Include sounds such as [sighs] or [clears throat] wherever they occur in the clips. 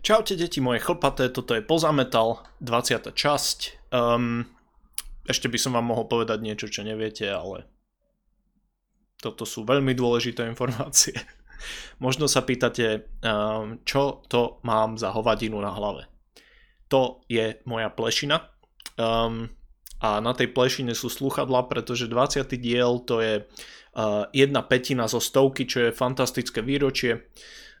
Čaute deti moje chlpaté, toto je Pozametal, 20. časť. Um, ešte by som vám mohol povedať niečo, čo neviete, ale toto sú veľmi dôležité informácie. [laughs] Možno sa pýtate, um, čo to mám za hovadinu na hlave. To je moja plešina. Um, a na tej plešine sú sluchadla, pretože 20. diel to je uh, jedna petina zo stovky, čo je fantastické výročie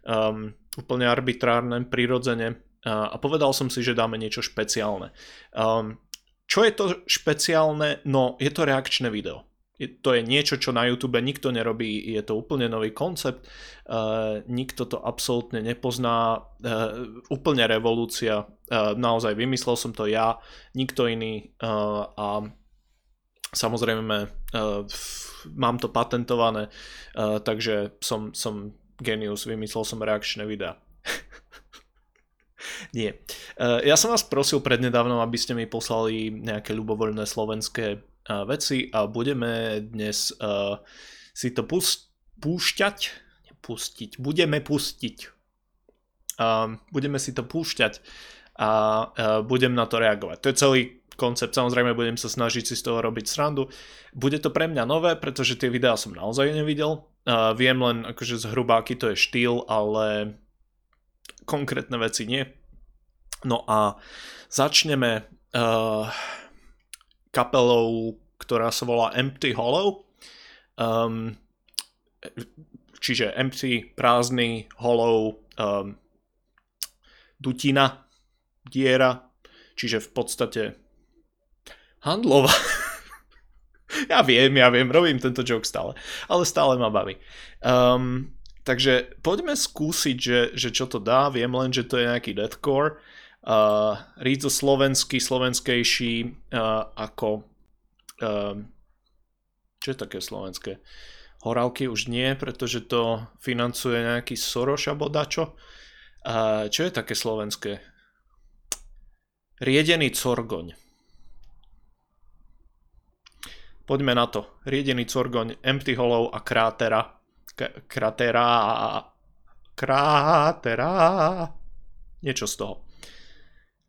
um, úplne arbitrárne, prirodzene a povedal som si, že dáme niečo špeciálne. Um, čo je to špeciálne? No, je to reakčné video. Je, to je niečo, čo na YouTube nikto nerobí, je to úplne nový koncept, uh, nikto to absolútne nepozná, uh, úplne revolúcia, uh, naozaj vymyslel som to ja, nikto iný uh, a samozrejme uh, mám to patentované, uh, takže som, som genius, vymyslel som reakčné videá. [laughs] Nie. Uh, ja som vás prosil prednedávnom, aby ste mi poslali nejaké ľubovoľné slovenské uh, veci a budeme dnes uh, si to púšťať, pustiť, budeme pustiť. Budeme si to púšťať a budem na to reagovať. To je celý koncept, samozrejme budem sa snažiť si z toho robiť srandu. Bude to pre mňa nové, pretože tie videá som naozaj nevidel. Uh, viem len akože zhruba aký to je štýl, ale konkrétne veci nie. No a začneme uh, kapelou, ktorá sa volá Empty Hollow. Um, čiže empty, prázdny, hollow, um, dutina, diera, čiže v podstate handlová. [laughs] ja viem, ja viem, robím tento joke stále, ale stále ma baví. Um, takže poďme skúsiť, že, že čo to dá, viem len, že to je nejaký deathcore. Uh, Rídzo slovenský, slovenskejší uh, ako um, čo je také slovenské? Horálky už nie, pretože to financuje nejaký Soros alebo dačo. Uh, čo je také slovenské? Riedený corgoň. Poďme na to. Riedený Corgoň, Empty Hollow a Krátera. K- krátera. Krátera. Niečo z toho.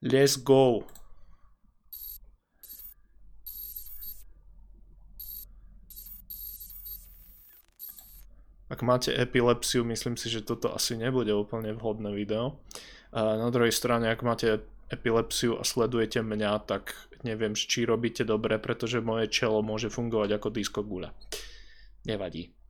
Let's go. Ak máte epilepsiu, myslím si, že toto asi nebude úplne vhodné video. Na druhej strane, ak máte epilepsiu a sledujete mňa, tak neviem, či robíte dobre, pretože moje čelo môže fungovať ako disko guľa. Nevadí.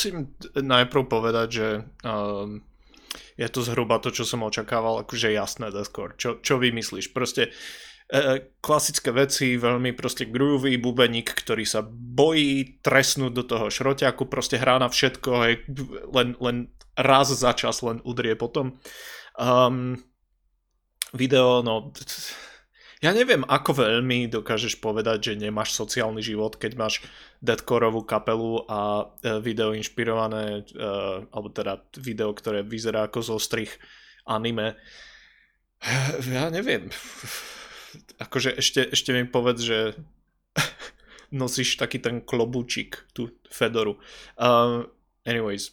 Musím najprv povedať, že um, je to zhruba to, čo som očakával, akože jasné deathcore. Čo, čo vymyslíš? Proste e, klasické veci, veľmi proste groovy, bubeník, ktorý sa bojí tresnúť do toho šroťaku, proste hrá na všetko, hej, len, len raz za čas len udrie potom. Um, video, no ja neviem, ako veľmi dokážeš povedať, že nemáš sociálny život, keď máš deadcoreovú kapelu a e, video inšpirované, e, alebo teda video, ktoré vyzerá ako zo strich anime. [sighs] Ja neviem. Akože ešte, ešte mi povedz, že [laughs] nosíš taký ten klobúčik, tú fedoru. Uh, anyways,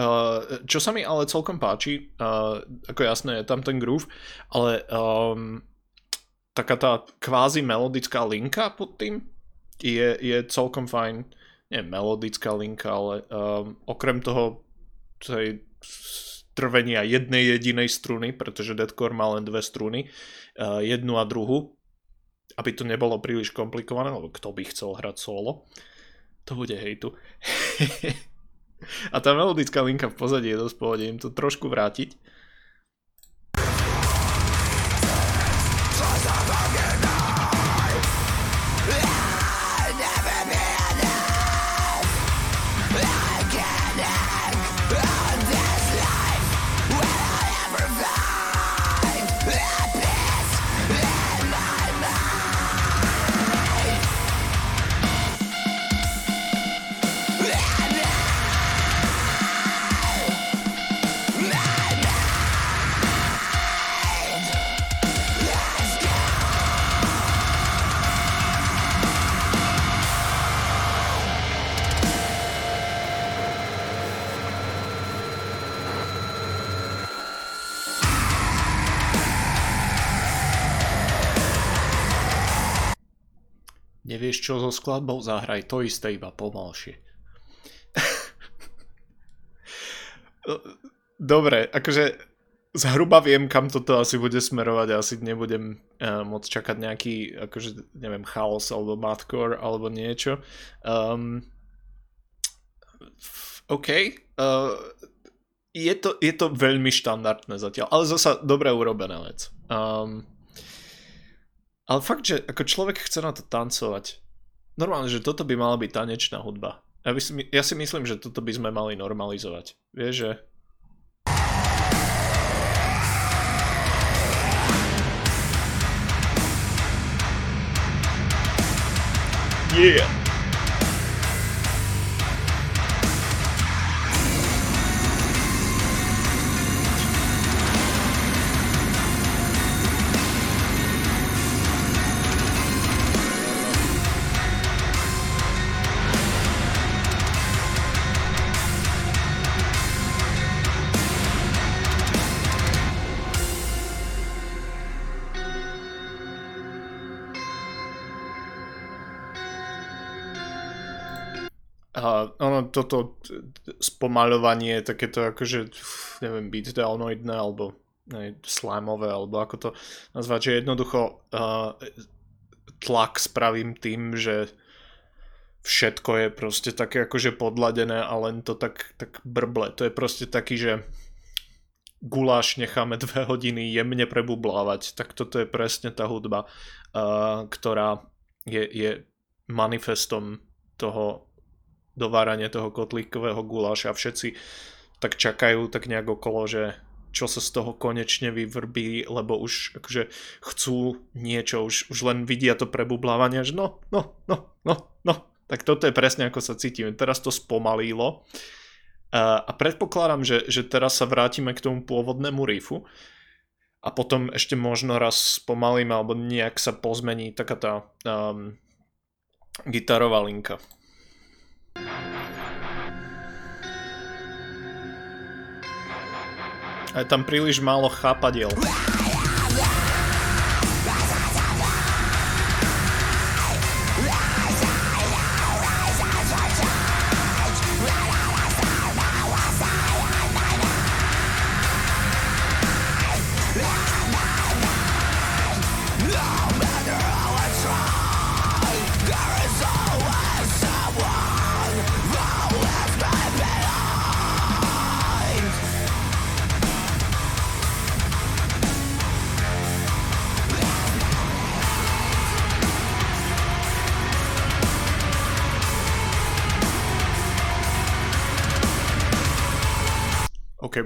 uh, čo sa mi ale celkom páči, uh, ako jasné, je tam ten groove, ale um, taká tá kvázi melodická linka pod tým je, je celkom fajn. Nie melodická linka, ale um, okrem toho tej trvenia jednej jedinej struny, pretože deadcore má len dve struny, uh, jednu a druhú, aby to nebolo príliš komplikované, lebo kto by chcel hrať solo. To bude hejtu. [laughs] A tá melodická linka v pozadí je dosť pohode, im to trošku vrátiť. Čo so skladbou, zahraj to isté iba pomalšie. [laughs] Dobre, akože zhruba viem, kam toto asi bude smerovať asi nebudem uh, môcť čakať nejaký, akože, neviem, chaos alebo madcore alebo niečo. Um, OK. Uh, je, to, je to veľmi štandardné zatiaľ, ale zasa dobre urobená vec. Um, ale fakt, že ako človek chce na to tancovať, normálne, že toto by mala byť tanečná hudba. Ja, by si, ja si myslím, že toto by sme mali normalizovať. Vieš, že... Yeah! Toto spomaľovanie, takéto akože, neviem, beatdownoidné, alebo ne, alebo ako to nazvať, že jednoducho uh, tlak spravím tým, že všetko je proste také akože podladené a len to tak, tak brble. To je proste taký, že guláš necháme dve [laughs] hodiny jemne prebublávať, tak toto je presne tá hudba, uh, ktorá je, je manifestom toho dováranie toho kotlíkového guláša. Všetci tak čakajú tak nejak okolo, že čo sa z toho konečne vyvrbí, lebo už akože chcú niečo, už, už len vidia to prebublávanie, že no, no, no, no, no. Tak toto je presne ako sa cítim. Teraz to spomalilo a predpokladám, že, že teraz sa vrátime k tomu pôvodnému riffu a potom ešte možno raz spomalíme alebo nejak sa pozmení taká tá um, gitarová linka. A tam príliš málo chápadiel.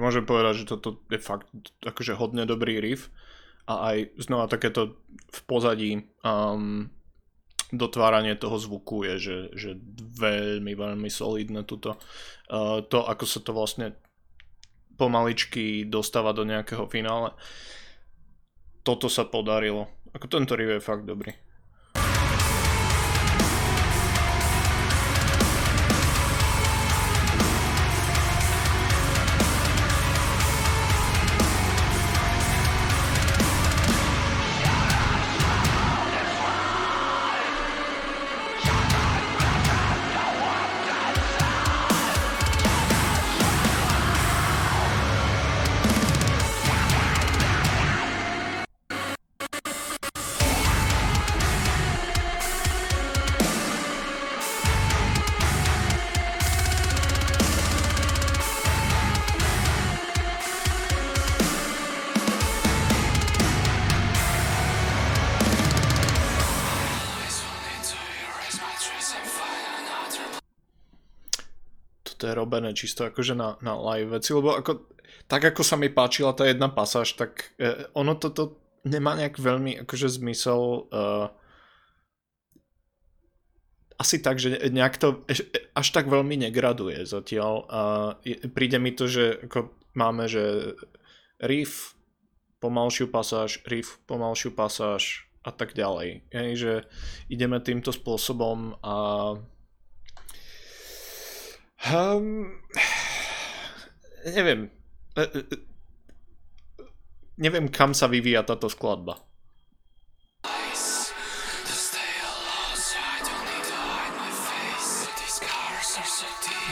Môžem povedať, že toto je fakt akože hodne dobrý riff a aj znova takéto v pozadí um, dotváranie toho zvuku je, že, že veľmi, veľmi solidné tuto. Uh, to, ako sa to vlastne pomaličky dostáva do nejakého finále. Toto sa podarilo. Ako tento riff je fakt dobrý. Robené čisto akože na, na live veci, lebo ako, tak ako sa mi páčila tá jedna pasáž, tak uh, ono toto nemá nejak veľmi akože zmysel uh, asi tak, že nejak to až tak veľmi negraduje zatiaľ a príde mi to, že ako máme, že riff, pomalšiu pasáž, riff, pomalšiu pasáž a tak ďalej. Hej, že ideme týmto spôsobom a um, neviem e, e, neviem kam sa vyvíja táto skladba.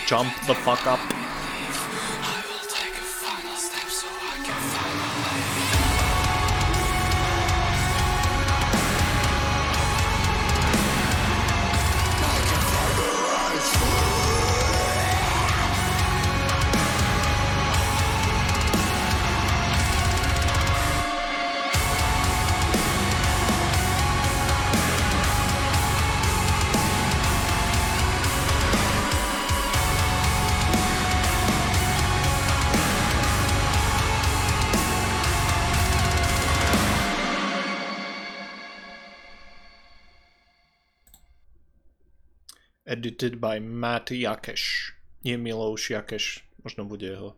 jump the fuck up. Edited by Matt Jakeš. Nie Milouš Jakeš, možno bude jeho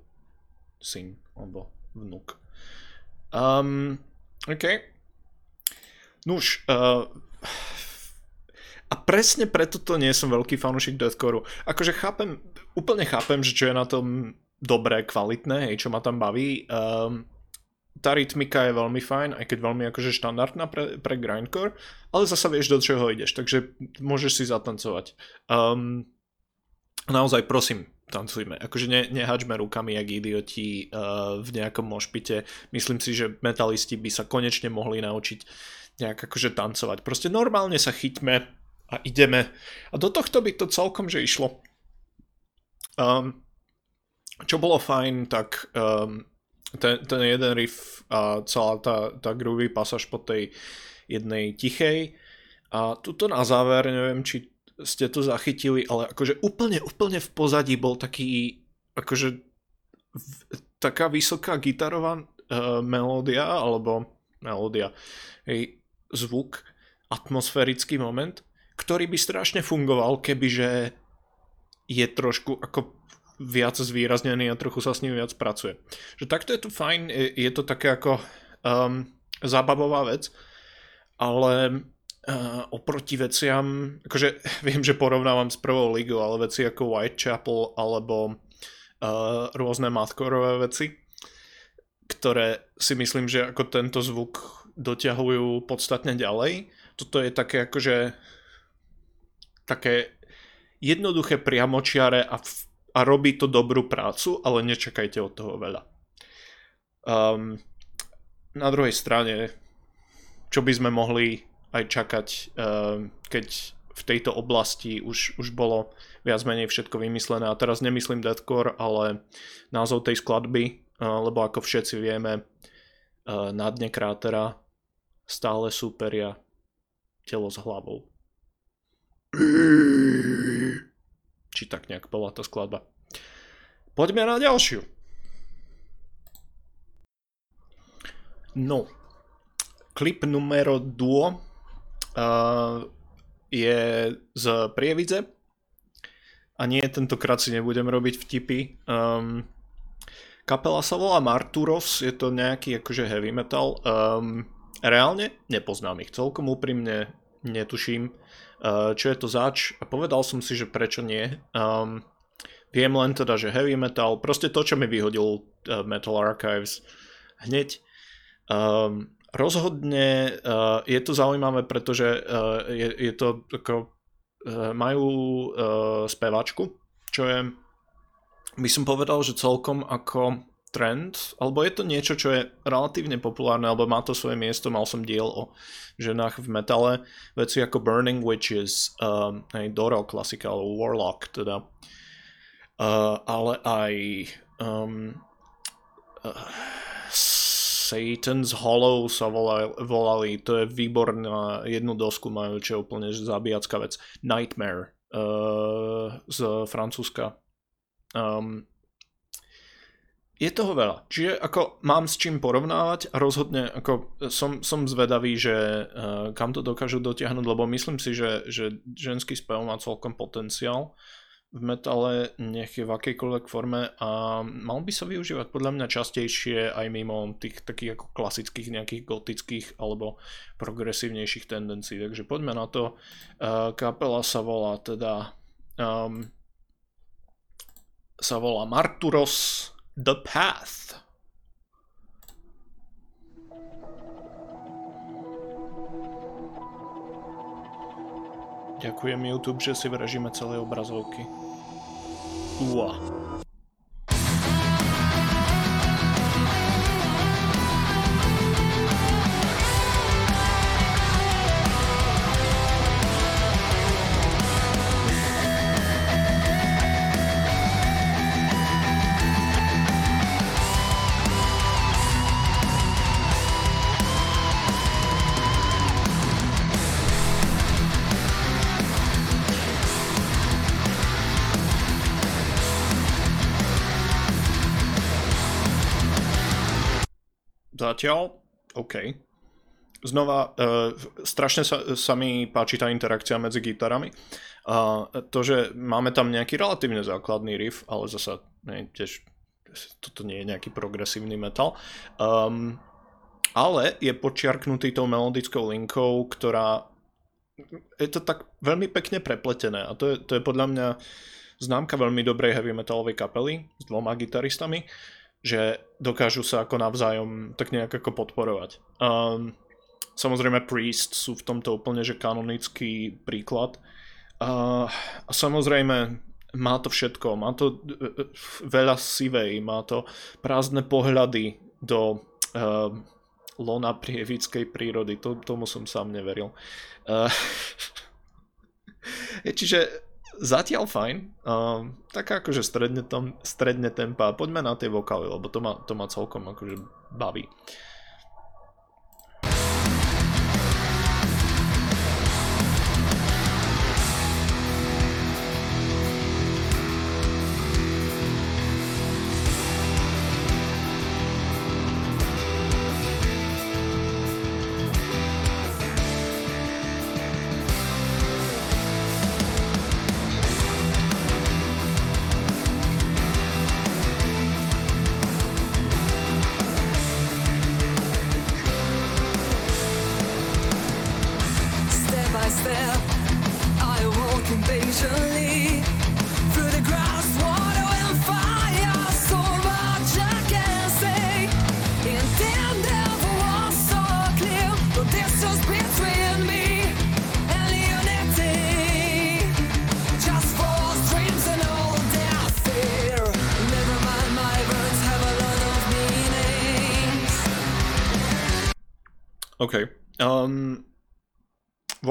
syn alebo vnuk. Um, OK. Nuž, uh, a presne preto to nie som veľký fanúšik deathcore. Akože chápem, úplne chápem, že čo je na tom dobré, kvalitné, hej, čo ma tam baví. Um, tá rytmika je veľmi fajn, aj keď veľmi akože štandardná pre, pre grindcore, ale zasa vieš, do čoho ideš, takže môžeš si zatancovať. Um, naozaj prosím, tancujme. Akože ne, nehačme rukami jak idioti uh, v nejakom mošpite. Myslím si, že metalisti by sa konečne mohli naučiť nejak akože tancovať. Proste normálne sa chyťme a ideme. A do tohto by to celkom že išlo. Um, čo bolo fajn, tak um, ten, ten jeden riff a celá tá, tá groovy pasáž po tej jednej tichej. A tuto na záver, neviem, či ste to zachytili, ale akože úplne, úplne v pozadí bol taký, akože v, taká vysoká gitarová uh, melódia, alebo melódia, hej, zvuk, atmosférický moment, ktorý by strašne fungoval, kebyže je trošku ako viac zvýraznený a trochu sa s ním viac pracuje. Že takto je to fajn, je, to také ako um, zábavová vec, ale uh, oproti veciam, akože [laughs] viem, že porovnávam s prvou ligou, ale veci ako Whitechapel alebo uh, rôzne mathcoreové veci, ktoré si myslím, že ako tento zvuk doťahujú podstatne ďalej. Toto je také akože také jednoduché priamočiare a v a robí to dobrú prácu, ale nečakajte od toho veľa. Um, na druhej strane, čo by sme mohli aj čakať, um, keď v tejto oblasti už, už bolo viac menej všetko vymyslené. A teraz nemyslím deathcore, ale názov tej skladby, uh, lebo ako všetci vieme, uh, na dne krátera stále súperia telo s hlavou [clears throat] či tak nejak bola tá skladba. Poďme na ďalšiu. No, klip numero 2 uh, je z Prievidze a nie, tentokrát si nebudem robiť vtipy. Um, kapela sa volá Marturos, je to nejaký akože heavy metal. Um, reálne nepoznám ich celkom úprimne, netuším. Uh, čo je to zač a povedal som si, že prečo nie. Um, viem len teda, že heavy metal, proste to, čo mi vyhodil uh, Metal Archives hneď. Um, rozhodne uh, je to zaujímavé, pretože uh, je, je to ako, uh, majú uh, spevačku, čo je by som povedal, že celkom ako trend, alebo je to niečo, čo je relatívne populárne, alebo má to svoje miesto, mal som diel o ženách v metale, veci ako Burning Witches, um, aj Doral klasika, alebo Warlock teda, uh, ale aj um, uh, Satan's Hollow sa volali, volali, to je výborná jednu dosku majú, čo je úplne zabíjacká vec. Nightmare uh, z Francúzska, Um, je toho veľa. Čiže ako mám s čím porovnávať a rozhodne ako som, som zvedavý, že uh, kam to dokážu dotiahnuť, lebo myslím si, že, že ženský spev má celkom potenciál v metale, nech je v akejkoľvek forme a mal by sa využívať podľa mňa častejšie aj mimo tých takých ako klasických nejakých gotických alebo progresívnejších tendencií. Takže poďme na to. Uh, kapela sa volá teda um, sa volá Marturos The Path. Ďakujem YouTube, že si vražíme celé obrazovky. Ua. Zatiaľ, OK. Znova, uh, strašne sa, sa mi páči tá interakcia medzi gitarami. Uh, to, že máme tam nejaký relatívne základný riff, ale zasa ne, tiež toto nie je nejaký progresívny metal. Um, ale je počiarknutý tou melodickou linkou, ktorá je to tak veľmi pekne prepletené a to je, to je podľa mňa známka veľmi dobrej heavy metalovej kapely s dvoma gitaristami. Uh, že dokážu sa ako navzájom tak nejak ako podporovať. Um, samozrejme Priest sú v tomto úplne že kanonický príklad. Uh, a samozrejme má to všetko, má to uh, veľa sivej, má to prázdne pohľady do uh, lona prievickej prírody, to, tomu som sám neveril. [laughs] Uh, čiže zatiaľ fajn. Uh, taká akože stredne, tom, stredne tempa. Poďme na tie vokály, lebo to ma, to ma celkom akože baví.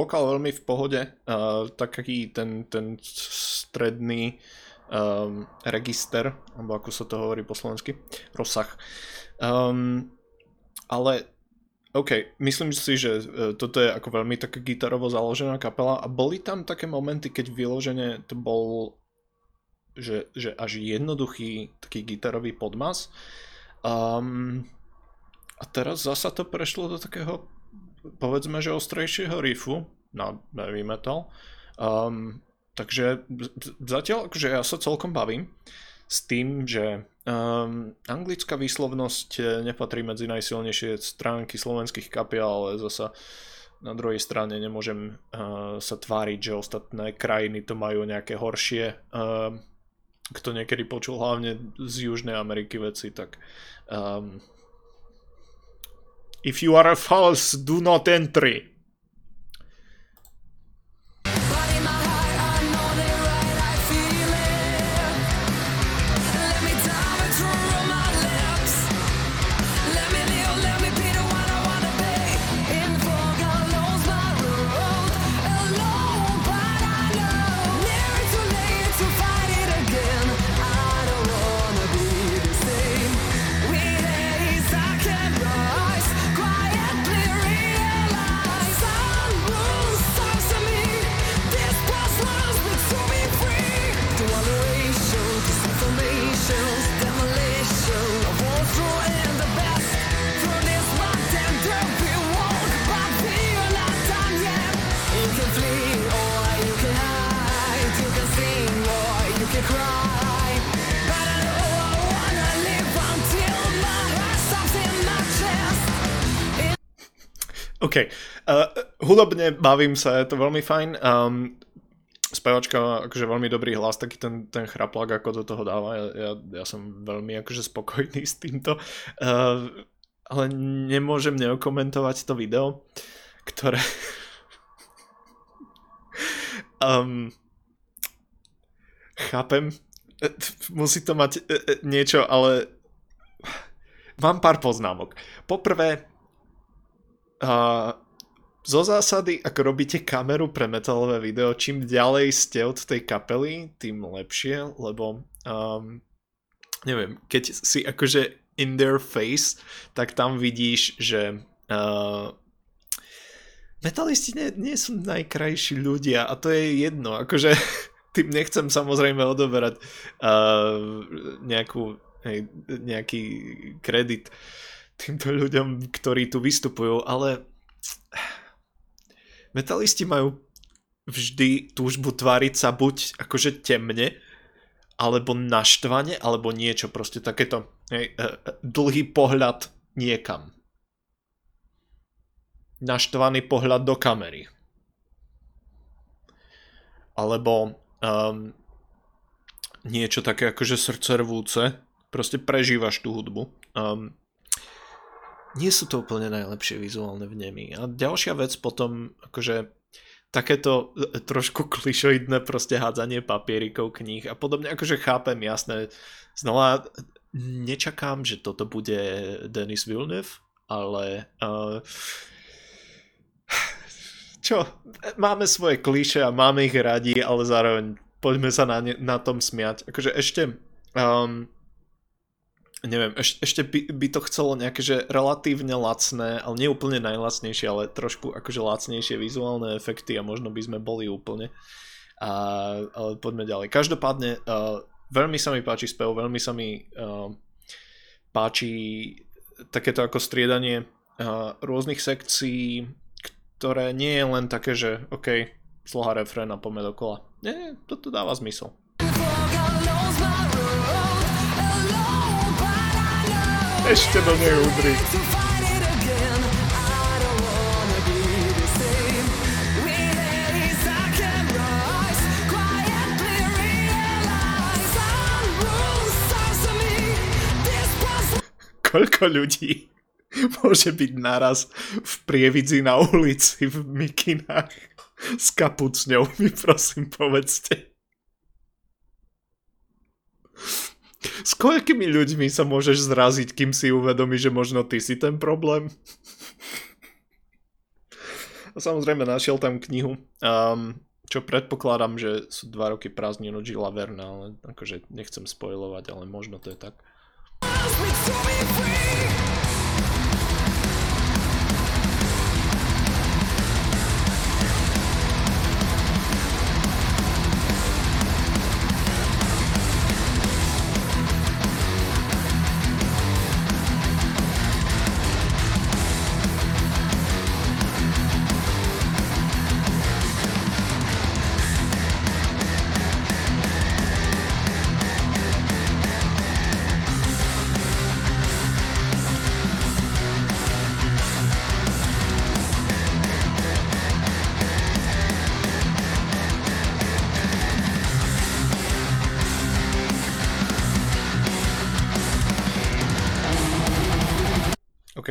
Vokál veľmi v pohode, uh, taký ten, ten stredný um, register, alebo ako sa to hovorí po slovensky, rozsah. Um, ale OK, myslím si, že uh, toto je ako veľmi taká gitarovo založená kapela a boli tam také momenty, keď vyložene to bol že, že až jednoduchý taký gitarový podmas. Um, a teraz zasa to prešlo do takého povedzme, že ostrejšieho riffu, na heavy metal. Um, takže zatiaľ akože ja sa celkom bavím s tým, že um, anglická výslovnosť eh, nepatrí medzi najsilnejšie stránky slovenských kapiel, ale zasa na druhej strane nemôžem uh, sa tváriť, že ostatné krajiny to majú nejaké horšie. Uh, kto niekedy počul hlavne z Južnej Ameriky veci, tak um, if you are a false, do not entry. OK. Uh, hudobne bavím sa, je to veľmi fajn. Um, spevačka akože veľmi dobrý hlas, taký ten, ten chraplak, ako do toho dáva. Ja, ja, ja som veľmi akože spokojný s týmto. Uh, ale nemôžem neokomentovať to video, ktoré... um, chápem, musí to mať niečo, ale mám pár poznámok. Poprvé, uh, zo zásady, ak robíte kameru pre metalové video, čím ďalej ste od tej kapely, tým lepšie, lebo um, neviem, keď si akože in their face, tak tam vidíš, že uh, metalisti nie, nie sú najkrajší ľudia a to je jedno, akože [laughs] tým nechcem samozrejme odoberať uh, nejakú, hej, nejaký kredit týmto ľuďom, ktorí tu vystupujú, ale metalisti majú vždy túžbu tváriť sa buď akože temne, alebo naštvane, alebo niečo proste takéto hej, e, e, dlhý pohľad niekam. Naštvaný pohľad do kamery. Alebo um, niečo také akože srdcervúce. Proste prežívaš tú hudbu. Um, nie sú to úplne najlepšie vizuálne vnemy. A ďalšia vec potom, akože takéto e, trošku [laughs] klišoidné proste hádzanie papierikov kníh a podobne, akože chápem, jasné, znova nečakám, že toto bude Denis Villeneuve, ale uh, [sighs] čo, máme svoje kliše a máme ich radi, ale zároveň poďme sa na, ne, na tom smiať. Akože ešte um, neviem, eš, ešte by, by to chcelo nejaké, že relatívne lacné, ale nie úplne najlacnejšie, ale trošku akože lacnejšie vizuálne efekty a možno by sme boli úplne. A, ale poďme ďalej. Každopádne uh, veľmi sa mi páči spev, veľmi sa mi uh, páči takéto ako striedanie uh, rôznych sekcií, ktoré nie je len také, že OK, sloha refrén a poďme dokola. Nie, toto dáva zmysel. Ešte do nej udri. Koľko ľudí môže byť naraz v prievidzi na ulici v mikinách s kapucňou, mi prosím povedzte. S koľkými ľuďmi sa môžeš zraziť, kým si uvedomíš, že možno ty si ten problém? A samozrejme našiel tam knihu, um, čo predpokladám, že sú dva roky prázdnin od Gila Verna, ale akože nechcem spojovať, ale možno to je tak. OK,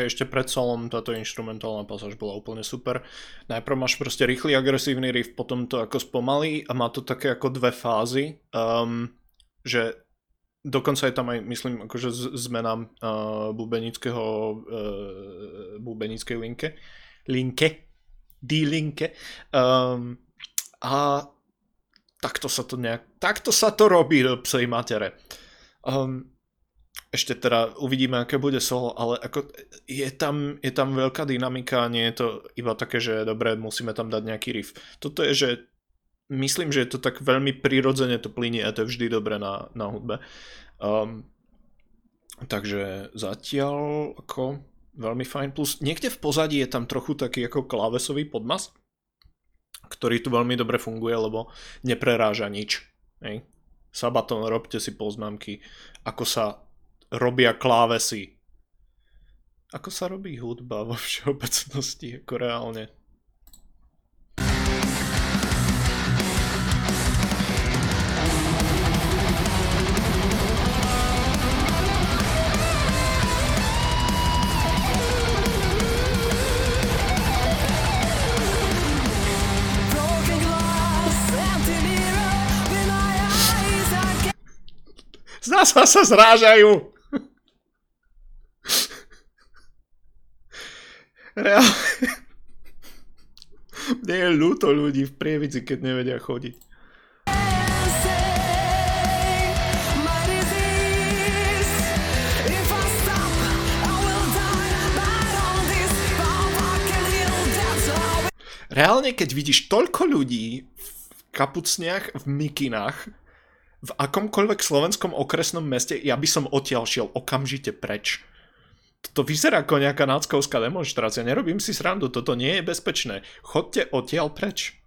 ešte pred solom táto instrumentálna pasáž bola úplne super. Najprv máš proste rýchly agresívny riff, potom to ako spomalí a má to také ako dve fázy, um, že dokonca je tam aj, myslím, akože zmena uh, bubenického uh, bubenickej linke, linke, D-linke um, a takto sa to nejak, takto sa to robí do psej matere. Um, ešte teda uvidíme, aké bude solo, ale ako je tam, je tam veľká dynamika, nie je to iba také, že dobre, musíme tam dať nejaký riff. Toto je, že myslím, že je to tak veľmi prirodzene to plinie a to je vždy dobré na, na hudbe. Um, takže zatiaľ ako veľmi fajn. Plus niekde v pozadí je tam trochu taký ako klávesový podmas, ktorý tu veľmi dobre funguje, lebo nepreráža nič. Hej. Sabaton, robte si poznámky, ako sa robia klávesy ako sa robí hudba vo všeobecnosti, ako reálne. Zasa sa zrážajú. Reálne. [laughs] Mne je ľúto ľudí v prievidzi, keď nevedia chodiť. Reálne, keď vidíš toľko ľudí v kapucniach, v mikinách, v akomkoľvek slovenskom okresnom meste, ja by som odtiaľ šiel okamžite preč. To vyzerá ako nejaká náckovská demonstrácia. Nerobím si srandu, toto nie je bezpečné. Chodte odtiaľ preč.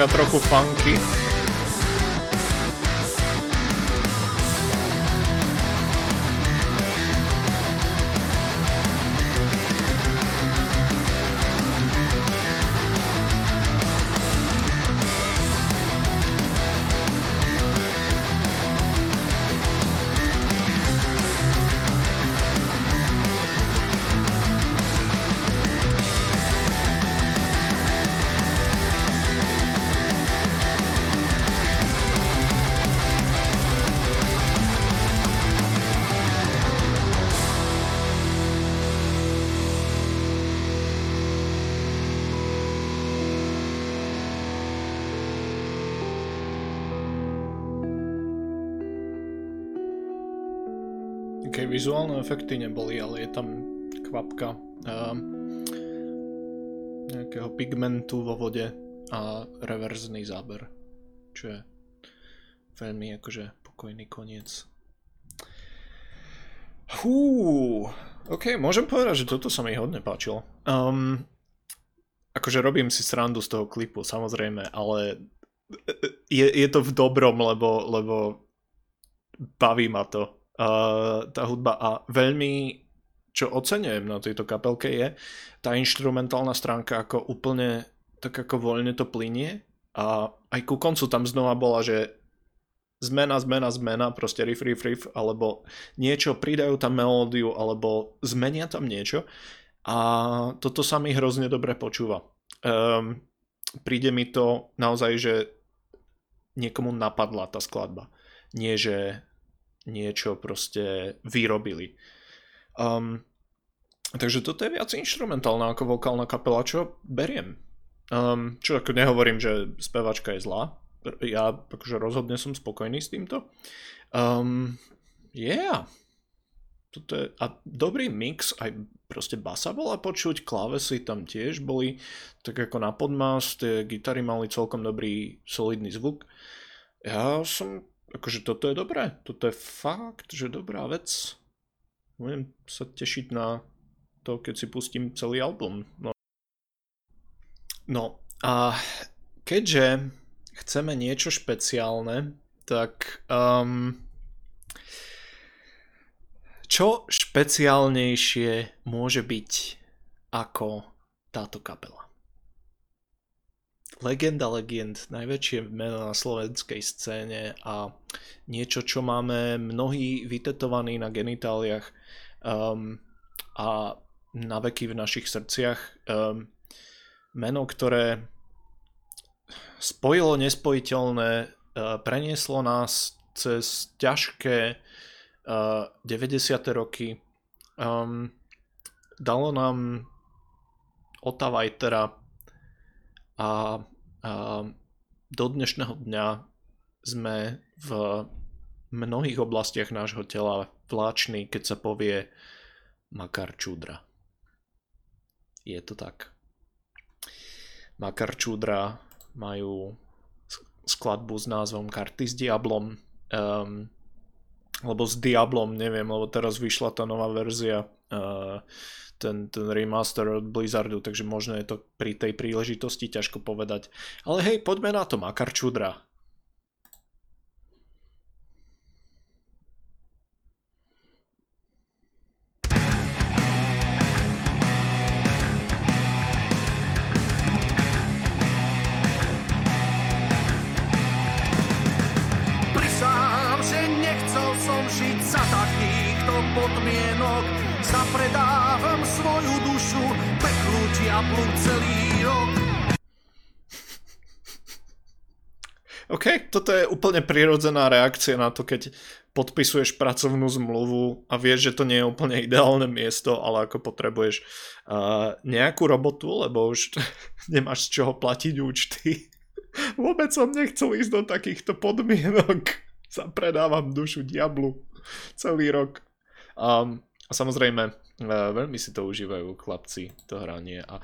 Taká trochu funky. Okay, efekty neboli, ale je tam kvapka uh, nejakého pigmentu vo vode a reverzný záber, čo je veľmi akože pokojný koniec. Hú, ok, môžem povedať, že toto sa mi hodne páčilo. Um, akože robím si srandu z toho klipu, samozrejme, ale je, je to v dobrom, lebo, lebo baví ma to uh, tá hudba a veľmi čo oceňujem na tejto kapelke je tá instrumentálna stránka ako úplne tak ako voľne to plinie a aj ku koncu tam znova bola, že zmena, zmena, zmena, proste riff, riff, riff, alebo niečo, pridajú tam melódiu, alebo zmenia tam niečo a toto sa mi hrozne dobre počúva. Um, príde mi to naozaj, že niekomu napadla tá skladba. Nie, že niečo proste vyrobili. Um, takže toto je viac instrumentálna ako vokálna kapela, čo beriem. Um, čo ako nehovorím, že spevačka je zlá. Ja akože rozhodne som spokojný s týmto. Um, yeah. Toto je, a dobrý mix, aj proste basa bola počuť, klávesy tam tiež boli tak ako na podmas, tie gitary mali celkom dobrý solidný zvuk. Ja som akože toto je dobré, toto je fakt, že dobrá vec. Budem sa tešiť na to, keď si pustím celý album. No, no a keďže chceme niečo špeciálne, tak um, čo špeciálnejšie môže byť ako táto kapela? Legenda legend, najväčšie meno na slovenskej scéne a niečo, čo máme mnohí vytetovaní na genitáliach um, a na veky v našich srdciach. Um, meno, ktoré spojilo nespojiteľné, uh, prenieslo nás cez ťažké uh, 90. roky, um, dalo nám Ota Vajtera a, a do dnešného dňa sme v mnohých oblastiach nášho tela vláčný, keď sa povie Makar Čudra. Je to tak. Makar Čudra majú skladbu s názvom Karty s Diablom. Um, lebo s Diablom, neviem, lebo teraz vyšla tá nová verzia, uh, ten, ten remaster od Blizzardu, takže možno je to pri tej príležitosti ťažko povedať. Ale hej, poďme na to, Makar Zapredávam svoju dušu Peklu diablu celý rok OK, toto je úplne prirodzená reakcia na to, keď podpisuješ pracovnú zmluvu a vieš, že to nie je úplne ideálne miesto, ale ako potrebuješ uh, nejakú robotu, lebo už [laughs] nemáš z čoho platiť účty. [laughs] Vôbec som nechcel ísť do takýchto podmienok. [laughs] Zapredávam dušu diablu celý rok. Um, a samozrejme, uh, veľmi si to užívajú chlapci, to hranie. A...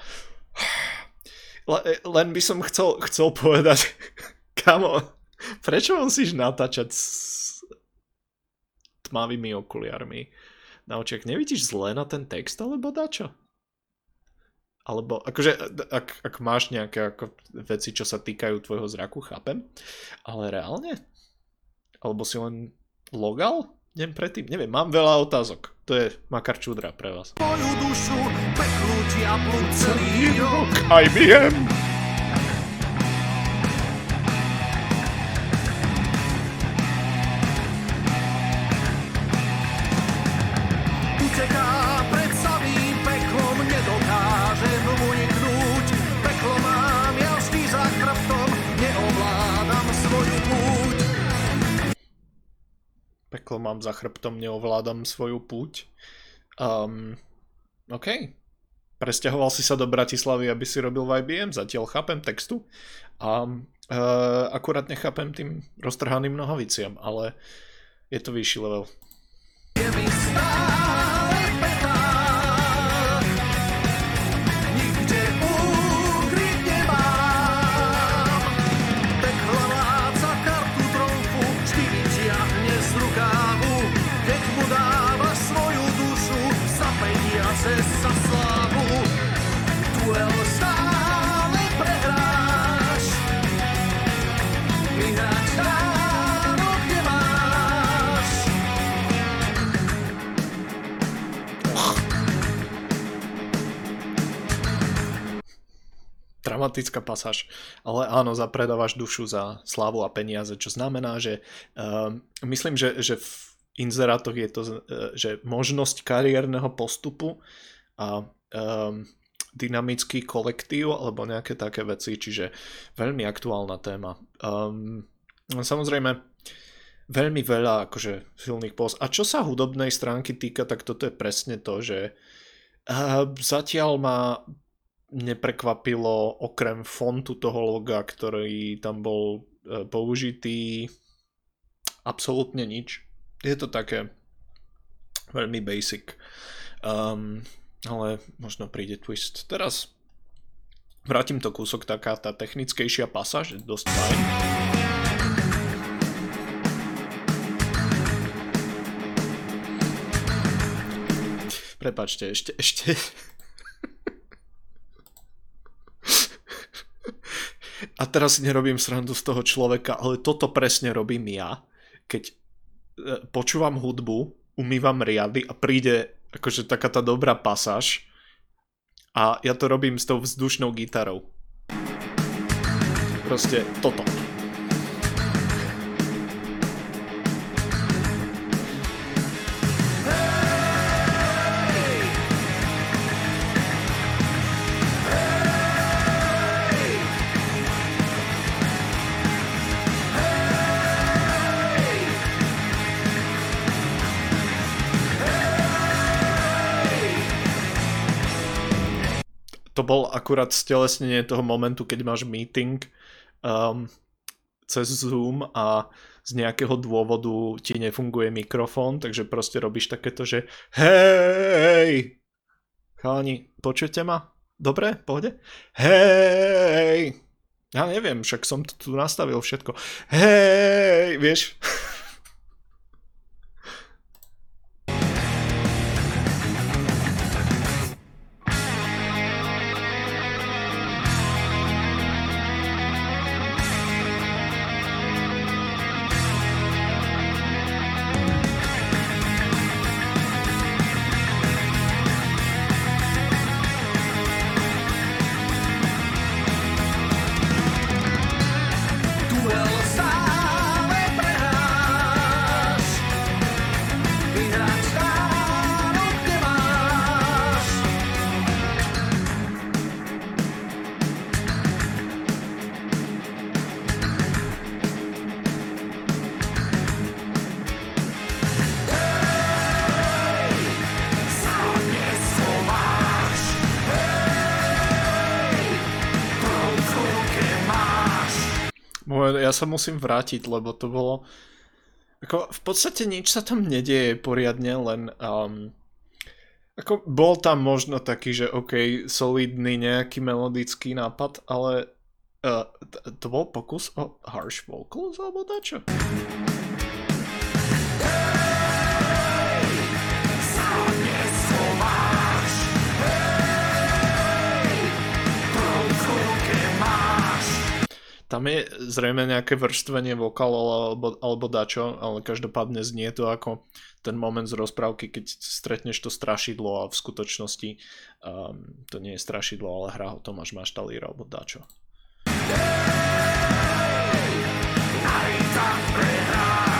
Len by som chcel, chcel povedať, [laughs] kamo, prečo musíš natáčať s tmavými okuliarmi na očiach? Nevidíš zle na ten text, alebo dačo? Alebo, akože, ak, ak máš nejaké ako, veci, čo sa týkajú tvojho zraku, chápem, ale reálne? Alebo si len logal? deň predtým, neviem, mám veľa otázok. To je Makar Čudra pre vás. Moju dušu, peklu diablu celý rok. Aj viem. Mám za chrbtom, neovládam svoju púť. Um, OK. Presťahoval si sa do Bratislavy, aby si robil v IBM, zatiaľ chápem textu a uh, akurát nechápem tým roztrhaným nohaviciam, ale je to vyšší level. Je dramatická pasáž. Ale áno, zapredávaš dušu za slávu a peniaze, čo znamená, že uh, myslím, že, že v inzerátoch je to, uh, že možnosť kariérneho postupu a um, dynamický kolektív alebo nejaké také veci, čiže veľmi aktuálna téma. Um, samozrejme, veľmi veľa akože silných post. A čo sa hudobnej stránky týka, tak toto je presne to, že uh, zatiaľ má neprekvapilo okrem fontu toho loga, ktorý tam bol e, použitý, absolútne nič. Je to také veľmi basic. Um, ale možno príde twist. Teraz vrátim to kúsok, taká tá technickejšia pasáž, dosť fajn. Prepačte, ešte, ešte, a teraz nerobím srandu z toho človeka, ale toto presne robím ja, keď e, počúvam hudbu, umývam riady a príde akože taká tá dobrá pasáž a ja to robím s tou vzdušnou gitarou. Proste toto. Bol akurát stelesnenie toho momentu, keď máš meeting um, cez Zoom a z nejakého dôvodu ti nefunguje mikrofón, takže proste robíš takéto, že hej, chalani, počujete ma? Dobre, pohode? Hej, ja neviem, však som tu nastavil všetko. Hej, vieš? Sa musím vrátiť, lebo to bolo... Ako, v podstate nič sa tam nedieje poriadne, len... Um, ako bol tam možno taký, že OK, solidný nejaký melodický nápad, ale uh, to bol pokus o harsh vocals alebo dačo? Tam je zrejme nejaké vrstvenie vokálu alebo, alebo dačo, ale každopádne znie to ako ten moment z rozprávky, keď stretneš to strašidlo a v skutočnosti um, to nie je strašidlo, ale hrá ho Tomáš Maštalír alebo dačo. S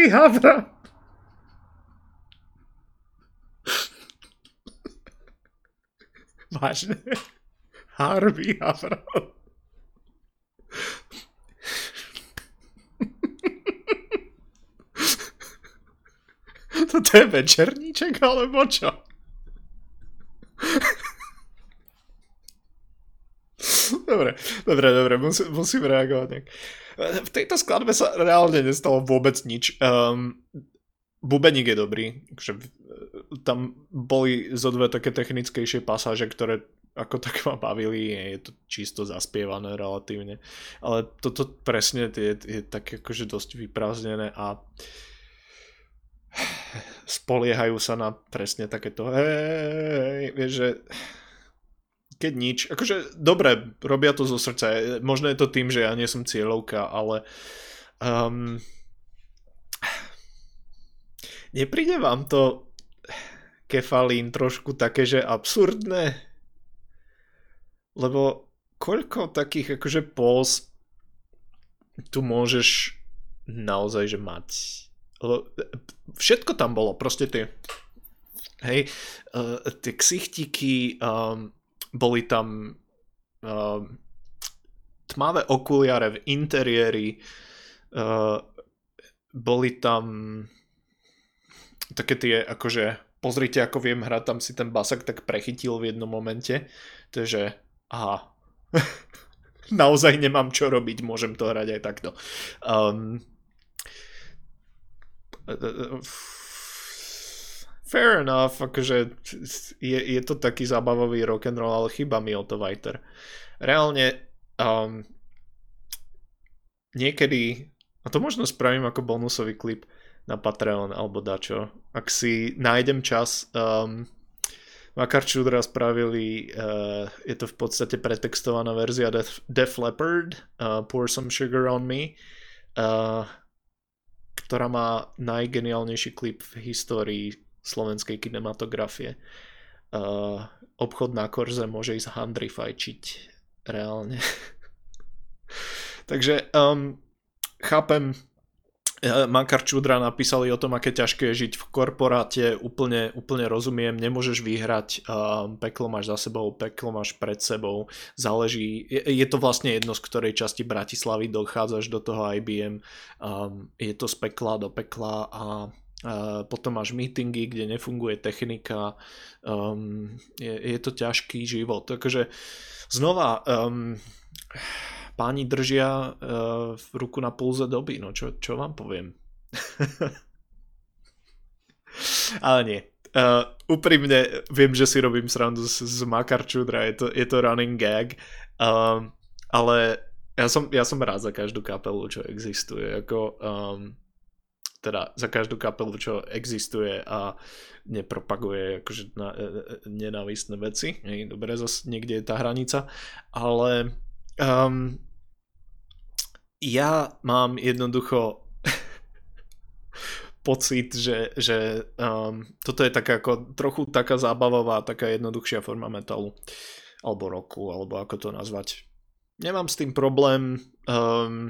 Harvey Havra! Vážne? Harvey Havra. Toto je večerníček, alebo čo? Dobre, dobre, dobre, musím, musím reagovať nejak. V tejto skladbe sa reálne nestalo vôbec nič. Um, bubeník je dobrý, že tam boli zo dve také technickejšie pasáže, ktoré ako tak ma bavili, je to čisto zaspievané relatívne, ale toto presne je, je tak akože dosť vyprázdnené a [sighs] spoliehajú sa na presne takéto hej, vieš, že keď nič, akože dobre, robia to zo srdca, možno je to tým, že ja nie som cieľovka, ale um, nepríde vám to kefalín trošku také, že absurdné? Lebo koľko takých akože pós tu môžeš naozaj že mať? Lebo všetko tam bolo, proste tie hej, uh, tie ksichtiky, um, boli tam uh, tmavé okuliare v interiéri, uh, boli tam také tie, akože pozrite, ako viem hrať, tam si ten basak tak prechytil v jednom momente, takže aha, [laughs] naozaj nemám čo robiť, môžem to hrať aj takto. Um, fair enough, akože je, je to taký zábavový rock and roll, ale chyba mi o to Vajter. Reálne um, niekedy, a to možno spravím ako bonusový klip na Patreon alebo dačo, ak si nájdem čas, um, Makar Čudra spravili, uh, je to v podstate pretextovaná verzia Def, Def Leppard, uh, Pour Some Sugar On Me, uh, ktorá má najgeniálnejší klip v histórii slovenskej kinematografie. Uh, obchod na korze môže ísť handry fajčiť reálne. [laughs] Takže um, chápem, eh, Makar Čudra napísali o tom, aké ťažké je žiť v korporáte, úplne, úplne rozumiem, nemôžeš vyhrať, um, peklo máš za sebou, peklo máš pred sebou, záleží, je, je to vlastne jedno, z ktorej časti Bratislavy dochádzaš do toho IBM, um, je to z pekla do pekla a Uh, potom máš meetingy, kde nefunguje technika, um, je, je to ťažký život. Takže znova, um, páni držia uh, v ruku na pulze doby, no čo, čo vám poviem. [laughs] Ale nie. Uh, úprimne viem, že si robím srandu z, z Makarčudra, je to, je to running gag, uh, ale ja som, ja som rád za každú kapelu, čo existuje. Ako, um, teda za každú kapelu, čo existuje a nepropaguje akože na, e, e, nenávistné veci. Hej, dobre, zase niekde je tá hranica, ale um, ja mám jednoducho [laughs] pocit, že, že um, toto je taká ako trochu taká zábavová, taká jednoduchšia forma metalu alebo roku, alebo ako to nazvať. Nemám s tým problém, um,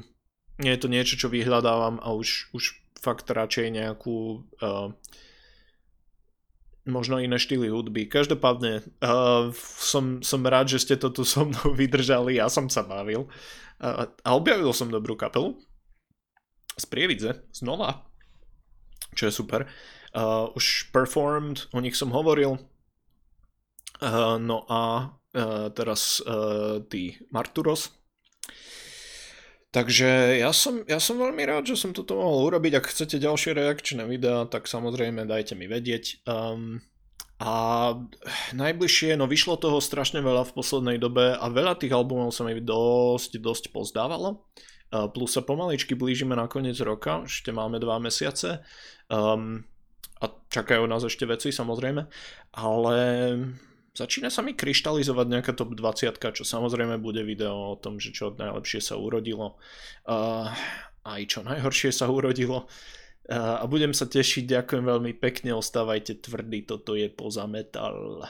nie je to niečo, čo vyhľadávam a už, už fakt radšej nejakú uh, možno iné štýly hudby. Každopádne uh, som, som rád, že ste to tu so mnou [laughs] vydržali, ja som sa bavil. Uh, a objavil som dobrú kapelu. Z Prievidze, znova, čo je super. Uh, už performed, o nich som hovoril, uh, no a uh, teraz uh, tí Marturos, Takže ja som, ja som veľmi rád, že som toto mohol urobiť. Ak chcete ďalšie reakčné videá, tak samozrejme dajte mi vedieť. Um, a najbližšie, no vyšlo toho strašne veľa v poslednej dobe a veľa tých albumov sa mi dosť, dosť pozdávalo. Uh, plus sa pomaličky blížime na koniec roka, ešte máme dva mesiace. Um, a čakajú nás ešte veci samozrejme, ale začína sa mi kryštalizovať nejaká top 20, čo samozrejme bude video o tom, že čo najlepšie sa urodilo uh, aj čo najhoršie sa urodilo uh, a budem sa tešiť, ďakujem veľmi pekne, ostávajte tvrdí, toto je poza metal.